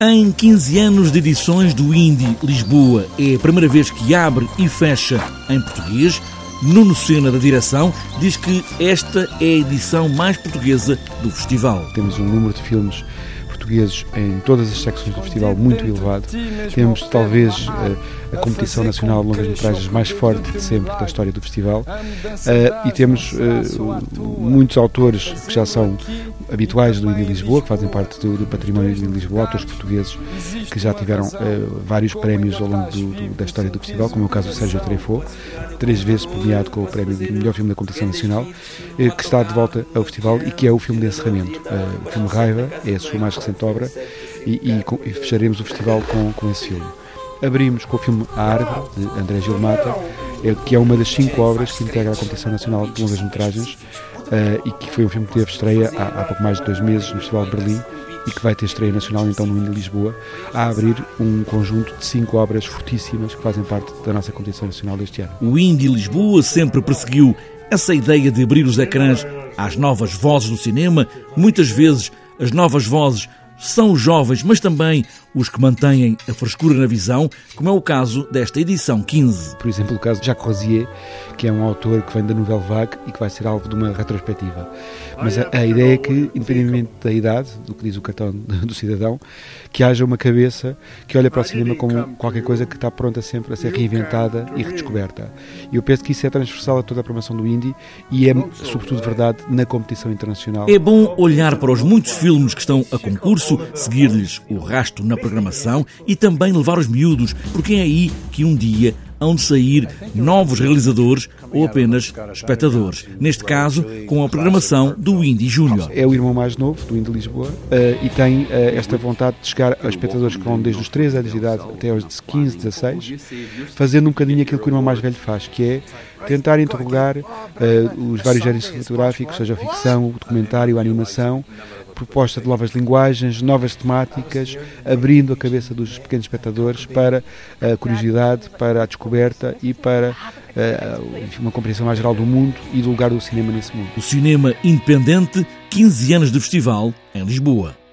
Em 15 anos de edições do Indie Lisboa, é a primeira vez que abre e fecha em português. Nuno Sena, da direção, diz que esta é a edição mais portuguesa do festival. Temos um número de filmes portugueses em todas as secções do festival muito elevado. Temos talvez a, a competição nacional de longas-metragens mais forte de sempre da história do festival uh, e temos uh, muitos autores que já são habituais do Indie Lisboa, que fazem parte do, do património de Lisboa, autores portugueses que já tiveram uh, vários prémios ao longo do, do, da história do festival, como é o caso do Sérgio Trefo, três vezes premiado com o prémio de melhor filme da competição nacional, que está de volta ao festival e que é o filme de encerramento. o filme Raiva é a sua mais recente obra e, e, e fecharemos o festival com, com esse filme. Abrimos com o filme A Árvore, de André Gilmata, que é uma das cinco obras que integra a Competição Nacional de Longas Metragens uh, e que foi um filme que teve estreia há, há, pouco mais de dois meses no Festival de Berlim e que vai ter estreia nacional então no Índio Lisboa, a abrir um conjunto de cinco obras fortíssimas que fazem parte da nossa competição nacional deste ano. O Índio Lisboa sempre perseguiu essa ideia de abrir os ecrãs às novas vozes do cinema, muitas vezes as novas vozes são os jovens, mas também os que mantêm a frescura na visão, como é o caso desta edição 15. Por exemplo, o caso de Jacques Rosier, que é um autor que vem da Nouvelle Vague e que vai ser alvo de uma retrospectiva. Mas a, a ideia é que, independentemente da idade, do que diz o cartão do cidadão, que haja uma cabeça que olha para o cinema como qualquer coisa que está pronta sempre a ser reinventada e redescoberta. E eu penso que isso é transversal a toda a programação do indie e é, sobretudo, verdade na competição internacional. É bom olhar para os muitos filmes que estão a concurso, seguir-lhes o rasto na programação e também levar os miúdos, porque é aí que um dia hão de sair novos realizadores ou apenas espectadores. Neste caso, com a programação do Indy Júnior. É o irmão mais novo do Indy Lisboa uh, e tem uh, esta vontade de chegar a espectadores que vão desde os 13 anos de idade até aos 15, 16, fazendo um bocadinho aquilo que o irmão mais velho faz, que é tentar interrogar uh, os vários géneros cinematográficos, seja a ficção, o documentário, a animação, proposta de novas linguagens, novas temáticas, abrindo a cabeça dos pequenos espectadores para a curiosidade, para a descoberta e para uh, uma compreensão mais geral do mundo e do lugar do cinema nesse mundo. O cinema independente, 15 anos de festival em Lisboa.